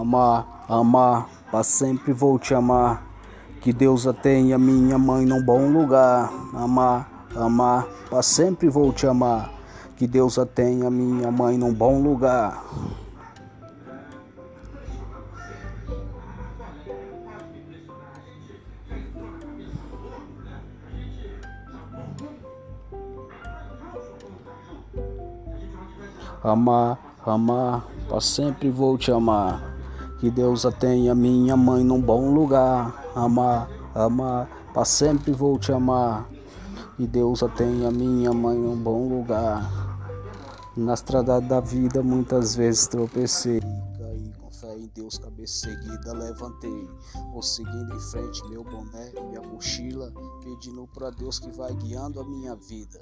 amar, amar, para sempre vou te amar. Que Deus a tenha minha mãe num bom lugar. Amar, amar, para sempre vou te amar. Que Deus a tenha minha mãe num bom lugar. Amar, amar, para sempre vou te amar. Que Deus a tenha minha mãe num bom lugar. Amar, amar, para sempre vou te amar. Que Deus a tenha minha mãe num bom lugar. Na estrada da vida muitas vezes tropecei. Caí fé em Deus, cabeça seguida levantei. Vou seguindo em frente, meu boné e minha mochila. Pedindo para Deus que vai guiando a minha vida.